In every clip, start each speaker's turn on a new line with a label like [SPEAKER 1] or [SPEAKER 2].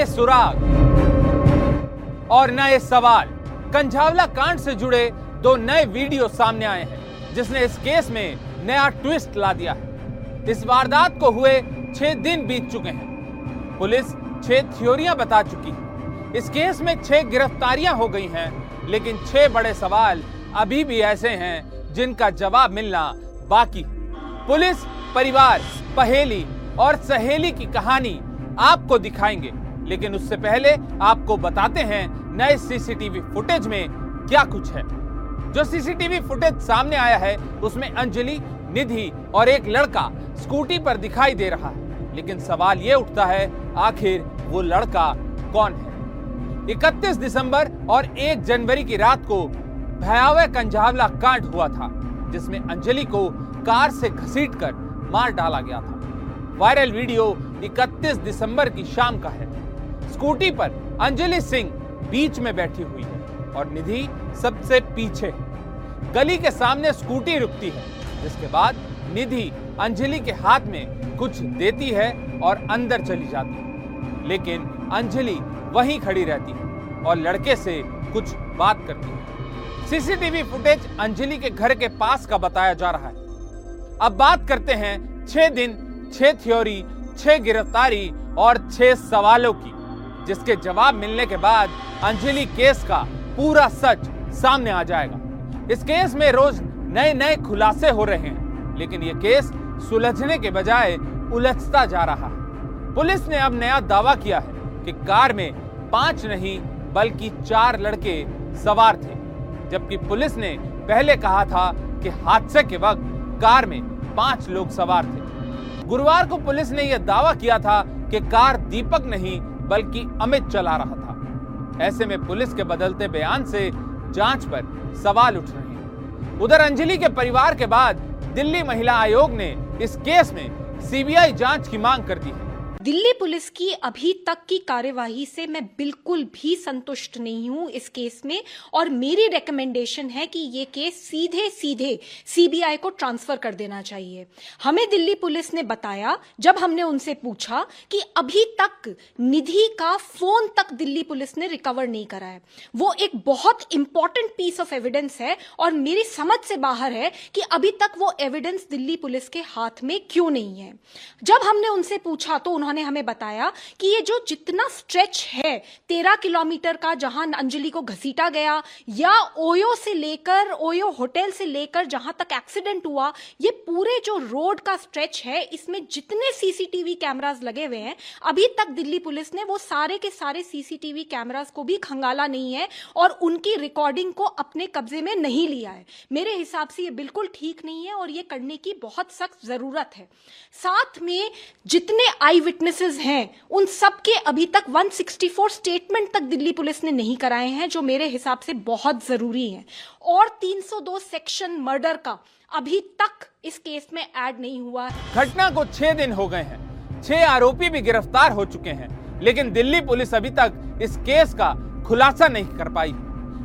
[SPEAKER 1] नए सुराग और नए सवाल। कंझावला कांड से जुड़े दो नए वीडियो सामने आए हैं, जिसने इस केस में नया ट्विस्ट ला दिया है। इस वारदात को हुए छह दिन बीत चुके हैं। पुलिस छह थ्योरियाँ बता चुकी है। इस केस में छह गिरफ्तारियाँ हो गई हैं, लेकिन छह बड़े सवाल अभी भी ऐसे हैं, जिनका जवाब मिलना बाकी। पुलिस, परिवार, पहेली और सहेली की कहानी आपको दिखाएँगे। लेकिन उससे पहले आपको बताते हैं नए सीसीटीवी फुटेज में क्या कुछ है। जो सीसीटीवी फुटेज सामने आया है, उसमें अंजलि, निधि और एक लड़का स्कूटी पर दिखाई दे रहा है। लेकिन सवाल यह उठता है, आखिर वो लड़का कौन है? 31 दिसंबर और 1 जनवरी की रात को भयावह कंझावला कांड हुआ था, जिसमें अंजलि को कार से घसीटकर मार डाला गया था। वायरल वीडियो 31 दिसंबर की शाम का है। स्कूटी पर अंजलि सिंह बीच में बैठी हुई है और निधि सबसे पीछे। गली के सामने स्कूटी रुकती है, जिसके बाद निधि अंजलि के हाथ में कुछ देती है और अंदर चली जाती है। लेकिन अंजलि वहीं खड़ी रहती है और लड़के से कुछ बात करती है। सीसीटीवी फुटेज अंजलि के घर के पास का बताया जा रहा है। अब बात करते हैं छह दिन, छह थ्योरी, छह गिरफ्तारी और छह सवालों की। जिसके जवाब मिलने के बाद अंजलि केस का पूरा सच सामने आ जाएगा। इस केस में रोज नए नए खुलासे हो रहे हैं, लेकिन यह केस सुलझने के बजाय उलझता जा रहा है। पुलिस ने अब नया दावा किया है कि कार में पाँच नहीं, बल्कि चार लड़के सवार थे, जबकि पुलिस ने पहले कहा था कि हादसे के वक्त कार में पाँच लोग सवार थे। गुरुवार को पुलिस ने यह दावा किया था कि कार दीपक नहीं बल्कि अमित चला रहा था। ऐसे में पुलिस के बदलते बयान से जाँच पर सवाल उठ रहे हैं। उधर अंजलि के परिवार के बाद दिल्ली महिला आयोग ने इस केस में सीबीआई जाँच की मांग कर दी है।
[SPEAKER 2] दिल्ली पुलिस की अभी तक की कार्यवाही से मैं बिल्कुल भी संतुष्ट नहीं हूँ इस केस में, और मेरी रिकमेंडेशन है कि ये केस सीधे सीधे सीबीआई को ट्रांसफ़र कर देना चाहिए। हमें दिल्ली पुलिस ने बताया, जब हमने उनसे पूछा कि अभी तक निधि का फ़ोन तक दिल्ली पुलिस ने रिकवर नहीं करा है। वो एक बहुत इंपॉर्टेंट पीस ऑफ़ एविडेंस है, और मेरी समझ से बाहर है कि अभी तक वो एविडेंस दिल्ली पुलिस के हाथ में क्यों नहीं है। जब हमने उनसे पूछा तो उन्होंने उन्होंने हमें बताया कि ये जो जितना स्ट्रेच है, तेरह किलोमीटर का जहाँ अंजलि को घसीटा गया, या ओयो से लेकर, ओयो होटल से लेकर जहाँ तक एक्सीडेंट हुआ, ये पूरे जो रोड का स्ट्रेच है, इसमें जितने सीसीटीवी कैमरास लगे हुए हैं, अभी तक दिल्ली पुलिस ने वो सारे के सारे सीसीटीवी कैमरास को भी खंगाला नहीं है और उनकी रिकॉर्डिंग को अपने कब्जे में नहीं लिया है। मेरे हिसाब से ये बिल्कुल ठीक नहीं है और ये करने की बहुत सख्त ज़रूरत है। साथ में जितने आई विटनेसेस हैं, उन सब के अभी तक 164 स्टेटमेंट तक दिल्ली पुलिस ने नहीं कराए हैं, जो मेरे हिसाब से बहुत ज़रूरी है। और 302 सेक्शन मर्डर का अभी तक इस केस में ऐड नहीं हुआ
[SPEAKER 1] घटना को छह दिन हो गए हैं। छह आरोपी भी गिरफ़्तार हो चुके हैं, लेकिन दिल्ली पुलिस अभी तक इस केस का खुलासा नहीं कर पाई।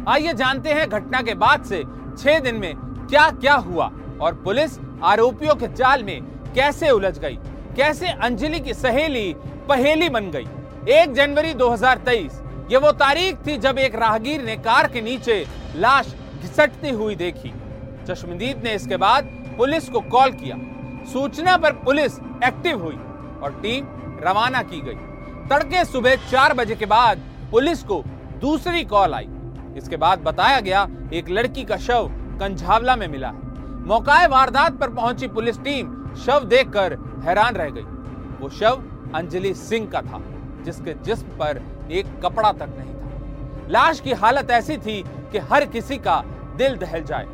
[SPEAKER 1] आइए जानते हैं घटना के बाद से छह दिन में क्या क्या हुआ और पुलिस आरोपियों के जाल में कैसे उलझ गई। कैसे अंजलि की सहेली पहेली बन गई। एक जनवरी 2023 ये वो तारीख थी जब एक राहगीर ने कार के नीचे लाश घिसटती हुई देखी। चश्मदीद ने इसके बाद पुलिस को कॉल किया। सूचना पर पुलिस एक्टिव हुई और टीम रवाना की गई। तड़के सुबह चार बजे के बाद पुलिस को दूसरी कॉल आई। इसके बाद बताया गया, एक लड़की का शव कंझावला में मिला। है मौकाए वारदात पर पहुँची पुलिस टीम, शव देखकर हैरान रह गई। वो शव अंजलि सिंह का था, जिसके जिस्म पर एक कपड़ा तक नहीं था। लाश की हालत ऐसी थी कि हर किसी का दिल दहल जाए।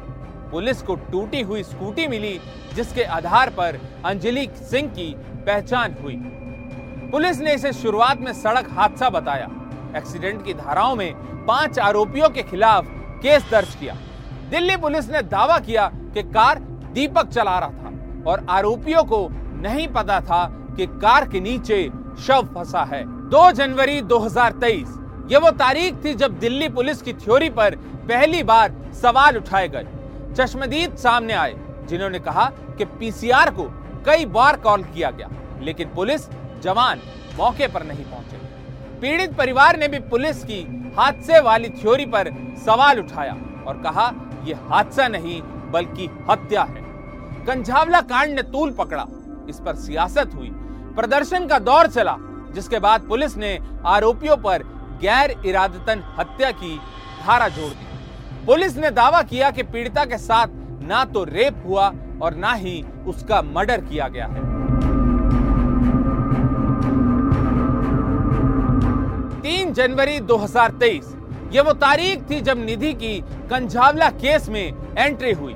[SPEAKER 1] पुलिस को टूटी हुई स्कूटी मिली, जिसके आधार पर अंजलि सिंह की पहचान हुई। पुलिस ने इसे शुरुआत में सड़क हादसा बताया। एक्सीडेंट की धाराओं में पाँच आरोपियों के खिलाफ केस दर्ज किया। दिल्ली पुलिस ने दावा किया कि कार दीपक चला रहा था और आरोपियों को नहीं पता था कि कार के नीचे शव फंसा है। 2 जनवरी 2023 ये वो तारीख थी जब दिल्ली पुलिस की थ्योरी पर पहली बार सवाल उठाए गए। चश्मदीद सामने आए, जिन्होंने कहा कि पीसीआर को कई बार कॉल किया गया, लेकिन पुलिस जवान मौके पर नहीं पहुँचे। पीड़ित परिवार ने भी पुलिस की हादसे वाली थ्योरी पर सवाल उठाया और कहा यह हादसा नहीं, बल्कि हत्या है। कंझावला कांड ने तूल पकड़ा। इस पर सियासत हुई। प्रदर्शन का दौर चला, जिसके बाद पुलिस ने आरोपियों पर गैर इरादतन हत्या की धारा जोड़ दी। पुलिस ने दावा किया कि पीड़िता के साथ ना तो रेप हुआ और ना ही उसका मर्डर किया गया है। तीन जनवरी 2023 ये वो तारीख थी जब निधि की कंझावला केस में एंट्री हुई।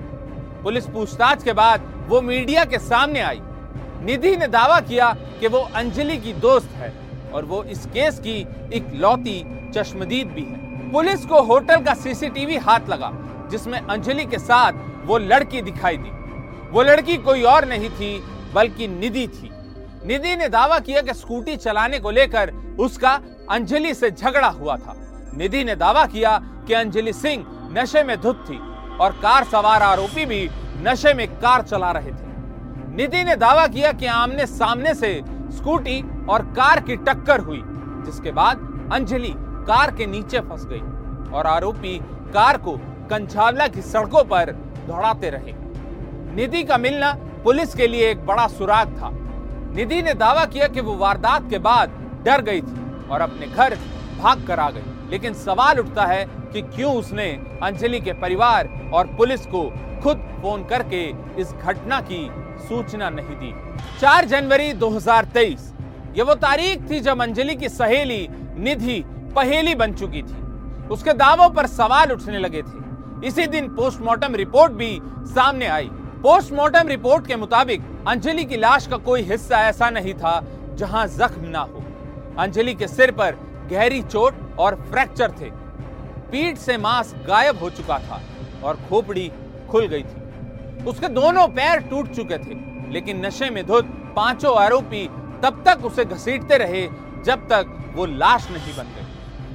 [SPEAKER 1] पुलिस पूछताछ के बाद वो मीडिया के सामने आई। निधि ने दावा किया कि वो अंजलि की दोस्त है और वो इस केस की एक लौती चश्मदीद भी है। पुलिस को होटल का सीसीटीवी हाथ लगा, जिसमें अंजलि के साथ वो लड़की दिखाई दी। वो लड़की कोई और नहीं थी, बल्कि निधि थी। निधि ने दावा किया कि स्कूटी चलाने को लेकर उसका अंजलि से झगड़ा हुआ था। निधि ने दावा किया कि अंजलि सिंह नशे में धुत थी और कार सवार आरोपी भी नशे में कार चला रहे थे। निधि ने दावा किया कि आमने सामने से स्कूटी और कार की टक्कर हुई, जिसके बाद अंजलि कार के नीचे फंस गई और आरोपी कार को कंछावला की सड़कों पर दौड़ाते रहे। निधि का मिलना पुलिस के लिए एक बड़ा सुराग था। निधि ने दावा किया कि वो वारदात के बाद डर गई थी और अपने घर भाग कर आ गई। लेकिन सवाल उठता है कि क्यों उसने अंजलि के परिवार और पुलिस को खुद फ़ोन करके इस घटना की सूचना नहीं दी। 4 जनवरी 2023 ये वो तारीख थी जब अंजलि की सहेली निधि पहेली बन चुकी थी। उसके दावों पर सवाल उठने लगे थे। इसी दिन पोस्टमार्टम रिपोर्ट भी सामने आई। पोस्टमार्टम रिपोर्ट के मुताबिक अंजलि की लाश का कोई हिस्सा ऐसा नहीं था जहाँ जख्म ना हो। अंजलि के सिर पर गहरी चोट और फ्रैक्चर थे। पीठ से मांस गायब हो चुका था और खोपड़ी खुल गई थी। उसके दोनों पैर टूट चुके थे, लेकिन नशे में धुत पाँचों आरोपी तब तक उसे घसीटते रहे जब तक वो लाश नहीं बन गई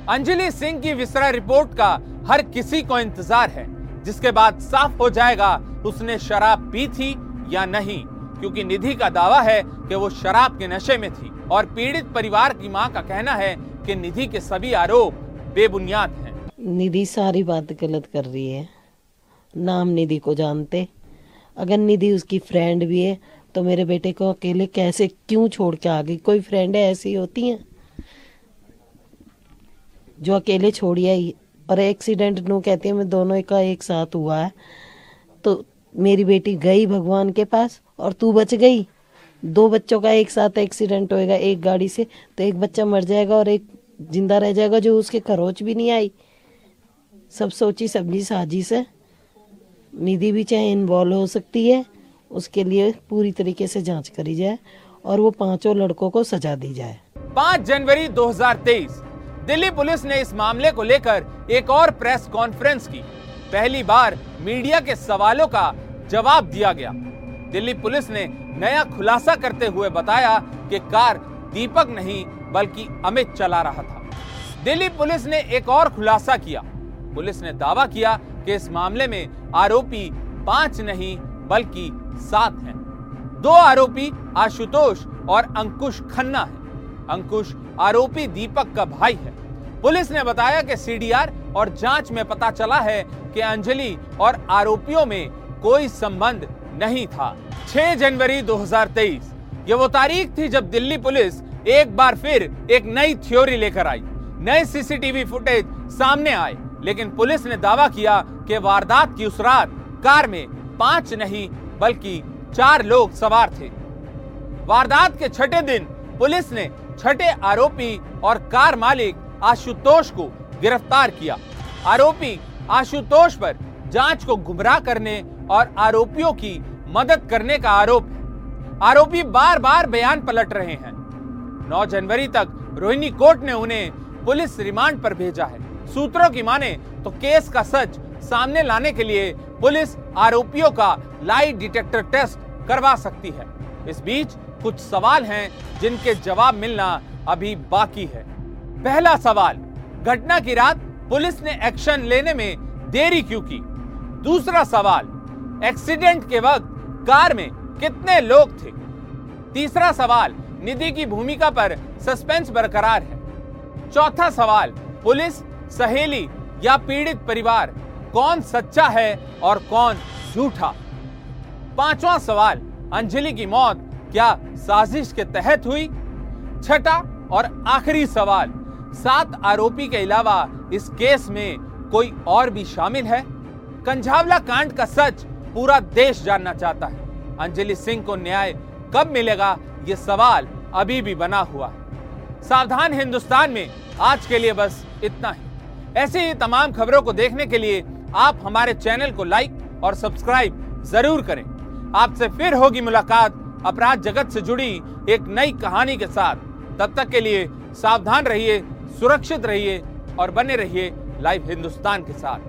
[SPEAKER 1] अंजलि सिंह की विसरा रिपोर्ट का हर किसी को इंतज़ार है। जिसके बाद साफ़ हो जाएगा, उसने शराब पी थी या नहीं, क्योंकि निधि का दावा है कि वो शराब के नशे में थी और पीड़ित परिवार की माँ का कहना है कि निधि के सभी आरोप बेबुनियाद हैं।
[SPEAKER 3] निधि सारी बात गलत कर रही है। नाम निधि को जानते। अगर निधि उसकी फ्रेंड भी है तो मेरे बेटे को अकेले कैसे क्यों छोड़ के आ गई कोई फ्रेंड ऐसी होती हैं? जो अकेले छोड़िया आई। और एक्सीडेंट नो कहती है, मैं दोनों का एक साथ हुआ है। तो मेरी बेटी गई भगवान के पास, और तू बच गई? दो बच्चों का एक साथ एक्सीडेंट होएगा एक गाड़ी से तो एक बच्चा मर जाएगा और एक ज़िंदा रह जाएगा जो उसके खरोच भी नहीं आई। सब सोची सब्ज़ी साजिश है। निधि भी चाहे इन्वॉल्व हो सकती है, उसके लिए पूरी तरीके से जाँच करी जाए और वो पाँचों लड़कों को सजा दी जाए।
[SPEAKER 1] पाँच जनवरी 2023 दिल्ली पुलिस ने इस मामले को लेकर एक और प्रेस कॉन्फ्रेंस की। पहली बार मीडिया के सवालों का जवाब दिया गया। दिल्ली पुलिस ने नया खुलासा करते हुए बताया कि कार दीपक नहीं, बल्कि अमित चला रहा था। दिल्ली पुलिस ने एक और खुलासा किया। पुलिस ने दावा किया कि इस मामले में आरोपी पाँच नहीं, बल्कि सात हैं। दो आरोपी आशुतोष और अंकुश खन्ना है। अंकुश आरोपी दीपक का भाई है। पुलिस ने बताया कि सीडीआर और जाँच में पता चला है कि अंजलि और आरोपियों में कोई संबंध नहीं था। 6 जनवरी 2023 ये वो तारीख थी जब दिल्ली पुलिस एक बार फिर एक नई थ्योरी लेकर आई। नए सीसीटीवी फुटेज सामने आए, लेकिन पुलिस ने दावा किया कि वारदात की उस रात कार में पाँच नहीं, बल्कि चार लोग सवार थे। वारदात के छठे दिन पुलिस ने छठे आरोपी और कार मालिक आशुतोष को गिरफ़्तार किया। आरोपी आशुतोष पर जाँच को गुमराह करने और आरोपियों की मदद करने का आरोप है आरोपी बार बार बयान पलट रहे हैं। 9 जनवरी तक रोहिणी कोर्ट ने उन्हें पुलिस रिमांड पर भेजा है। सूत्रों की माने तो केस का सच सामने लाने के लिए पुलिस आरोपियों का लाई डिटेक्टर टेस्ट करवा सकती है। इस बीच कुछ सवाल हैं जिनके जवाब मिलना अभी बाकी है। पहला सवाल, घटना की रात पुलिस ने एक्शन लेने में देरी क्यों की? दूसरा सवाल, एक्सीडेंट के वक्त कार में कितने लोग थे? तीसरा सवाल, निधि की भूमिका पर सस्पेंस बरकरार है। चौथा सवाल, पुलिस, सहेली या पीड़ित परिवार कौन सच्चा है और कौन झूठा? पांचवा सवाल, अंजलि की मौत क्या साजिश के तहत हुई? छठा और आखिरी सवाल, सात आरोपी के अलावा इस केस में कोई और भी शामिल है? कंझावला कांड का सच पूरा देश जानना चाहता है। अंजलि सिंह को न्याय कब मिलेगा, ये सवाल अभी भी बना हुआ है। सावधान हिंदुस्तान में आज के लिए बस इतना ही। ऐसी ही तमाम खबरों को देखने के लिए आप हमारे चैनल को लाइक और सब्सक्राइब ज़रूर करें। आपसे फिर होगी मुलाकात अपराध जगत से जुड़ी एक नई कहानी के साथ। तब तक के लिए सावधान रहिए, सुरक्षित रहिए और बने रहिए लाइव हिंदुस्तान के साथ।